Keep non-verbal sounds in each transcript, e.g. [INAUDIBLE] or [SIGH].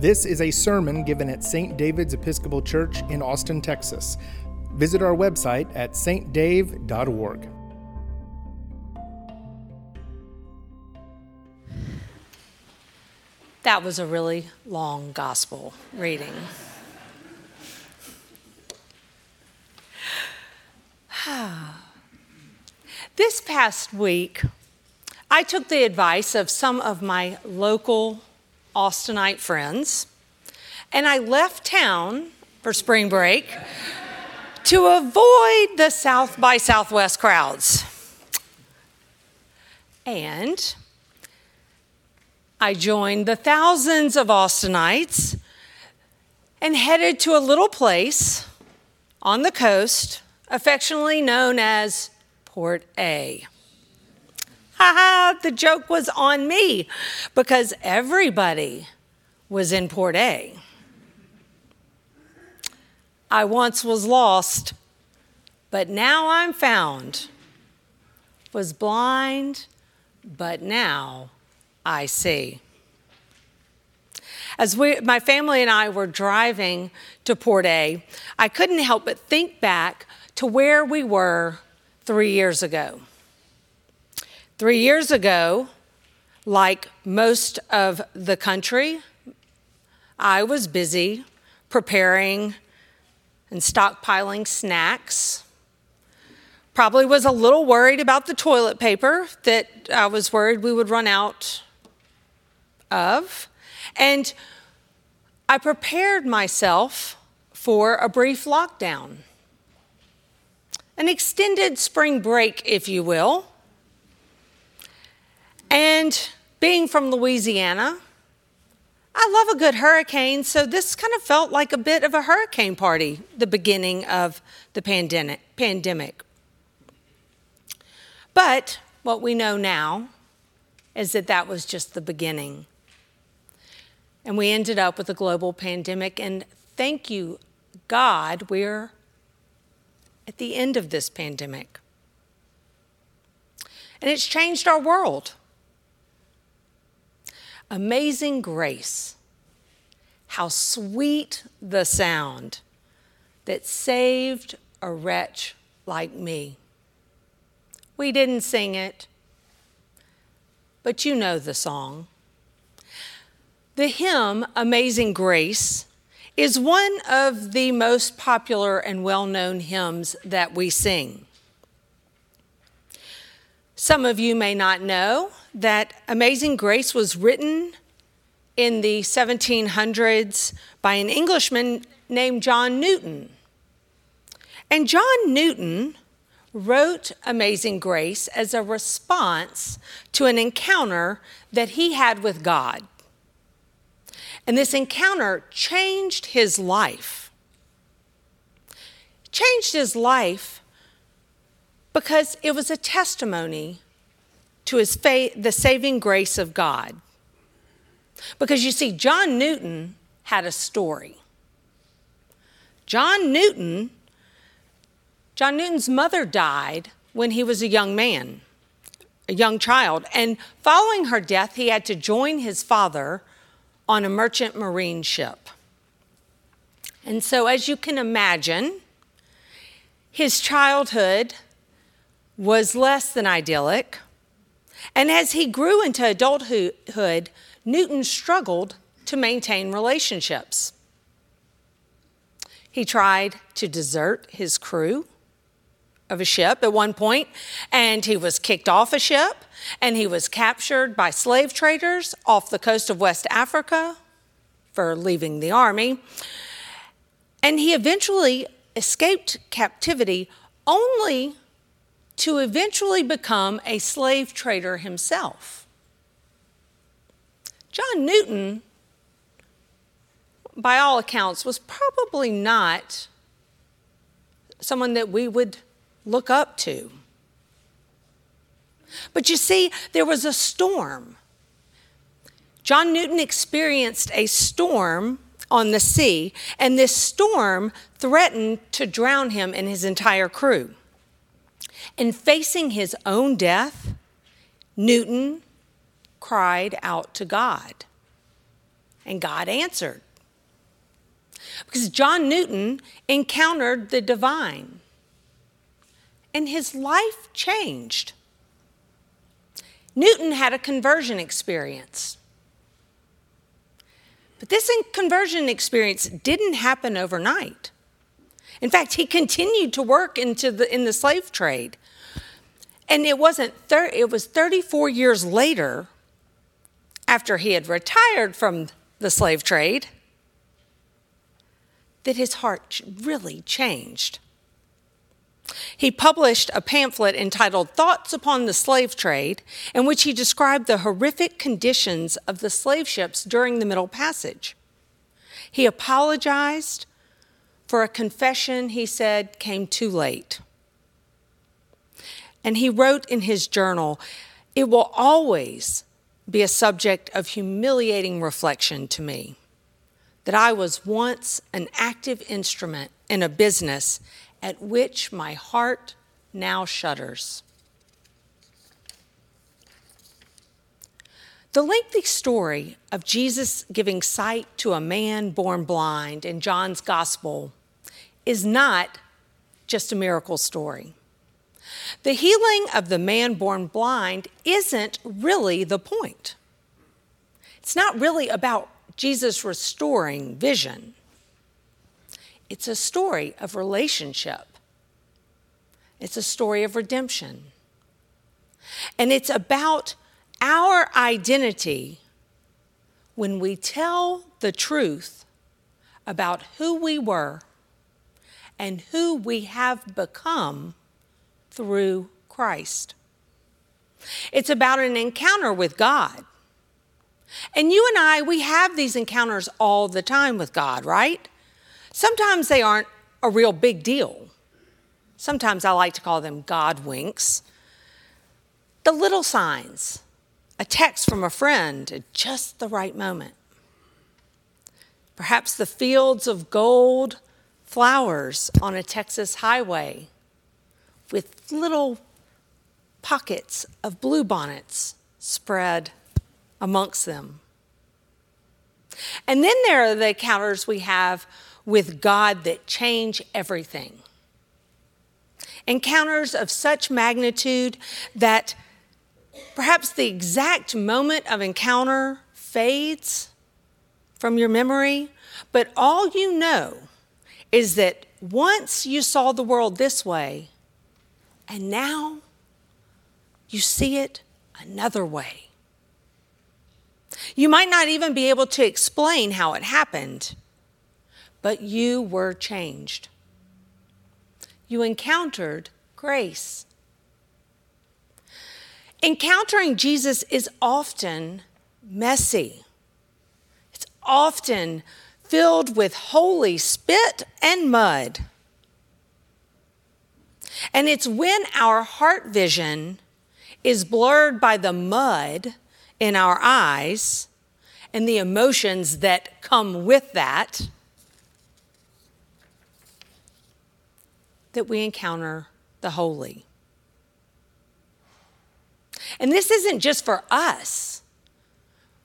This is a sermon given at St. David's Episcopal Church in Austin, Texas. Visit our website at stdave.org. That was a really long gospel reading. [SIGHS] this past week, I took the advice of some of my local Austinite friends, and I left town for spring break to avoid the South by Southwest crowds. And I joined the thousands of Austinites and headed to a little place on the coast, affectionately known as Port A. The joke was on me because everybody was in Port A. I once was lost, but now I'm found. Was blind, but now I see. As we, my family and I were driving to Port A, I couldn't help but think back to where we were three years ago. Three years ago, like most of the country, I was busy preparing and stockpiling snacks. Probably was a little worried about the toilet paper that I was worried we would run out of. And I prepared myself for a brief lockdown, an extended spring break, if you will. And being from Louisiana, I love a good hurricane, so this kind of felt like a bit of a hurricane party, the beginning of the pandemic. pandemic. But what we know now is that that was just the beginning. And we ended up with a global pandemic, and thank you, God, we're at the end of this pandemic. And it's changed our world. Amazing grace. How sweet the sound that saved a wretch like me. We didn't sing it, but you know the song. The hymn, Amazing Grace, is one of the most popular and well known hymns that we sing. Some of you may not know that Amazing Grace was written in the 1700s by an Englishman named John Newton. And John Newton wrote Amazing Grace as a response to an encounter that he had with God. And this encounter changed his life. Changed his life because it was a testimony to his faith, the saving grace of God. Because you see, John Newton had a story. John Newton, John Newton's mother died when he was a young man, a young child. And following her death, he had to join his father on a merchant marine ship. And so, as you can imagine, his childhood was less than idyllic. And as he grew into adulthood, Newton struggled to maintain relationships. He tried to desert his crew of a ship at one point, and he was kicked off a ship, and he was captured by slave traders off the coast of West Africa for leaving the army. And he eventually escaped captivity only to eventually become a slave trader himself. John Newton, by all accounts, was probably not someone that we would look up to. But you see, there was a storm. John Newton experienced a storm on the sea, and this storm threatened to drown him and his entire crew. In facing his own death, Newton cried out to God. And God answered. Because John Newton encountered the divine, and his life changed. Newton had a conversion experience. But this conversion experience didn't happen overnight. In fact, he continued to work into the, in the slave trade. And it wasn't thir- it was 34 years later after he had retired from the slave trade that his heart really changed. He published a pamphlet entitled Thoughts Upon the Slave Trade, in which he described the horrific conditions of the slave ships during the Middle Passage. He apologized for a confession he said came too late. And he wrote in his journal, It will always be a subject of humiliating reflection to me that I was once an active instrument in a business at which my heart now shudders. The lengthy story of Jesus giving sight to a man born blind in John's gospel is not just a miracle story. The healing of the man born blind isn't really the point. It's not really about Jesus restoring vision. It's a story of relationship. It's a story of redemption. And it's about our identity when we tell the truth about who we were and who we have become through Christ. It's about an encounter with God. And you and I, we have these encounters all the time with God, right? Sometimes they aren't a real big deal. Sometimes I like to call them God winks. The little signs, a text from a friend at just the right moment. Perhaps the fields of gold flowers on a Texas highway with little pockets of bluebonnets spread amongst them. And then there are the encounters we have with God that change everything. Encounters of such magnitude that perhaps the exact moment of encounter fades from your memory, but all you know is that once you saw the world this way, and now you see it another way. You might not even be able to explain how it happened, but you were changed. You encountered grace. Encountering Jesus is often messy. It's often filled with holy spit and mud. And it's when our heart vision is blurred by the mud in our eyes and the emotions that come with that that we encounter the holy. And this isn't just for us.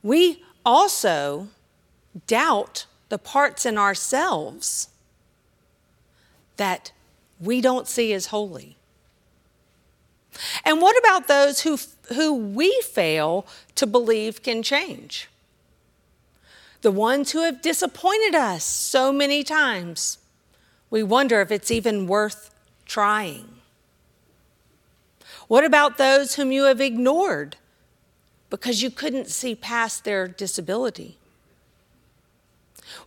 We also doubt the parts in ourselves that we don't see as holy? And what about those who, who we fail to believe can change? The ones who have disappointed us so many times. We wonder if it's even worth trying. What about those whom you have ignored because you couldn't see past their disability?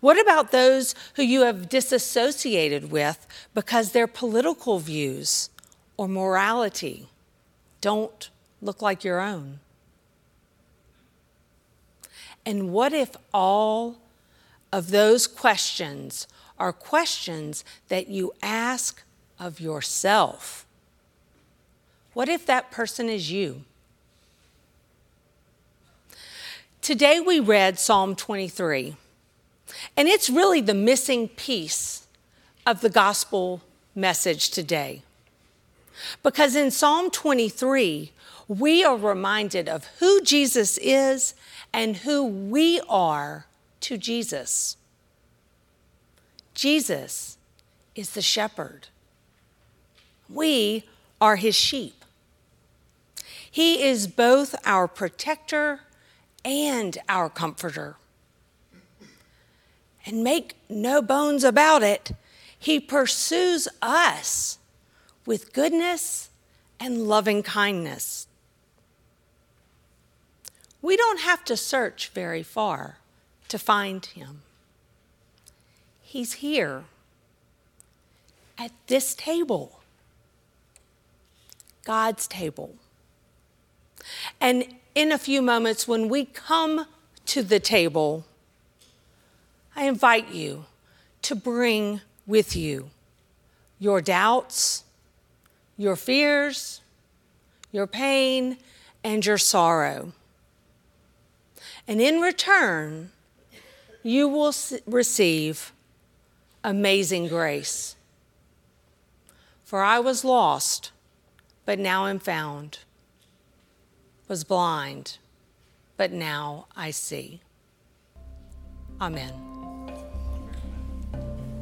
What about those who you have disassociated with because their political views or morality don't look like your own? And what if all of those questions are questions that you ask of yourself? What if that person is you? Today we read Psalm 23. And it's really the missing piece of the gospel message today. Because in Psalm 23, we are reminded of who Jesus is and who we are to Jesus. Jesus is the shepherd. We are his sheep. He is both our protector and our comforter. And make no bones about it, he pursues us with goodness and loving kindness. We don't have to search very far to find him. He's here at this table, God's table. And in a few moments, when we come to the table, I invite you to bring with you your doubts, your fears, your pain, and your sorrow. And in return, you will receive amazing grace. For I was lost, but now am found, was blind, but now I see. Amen.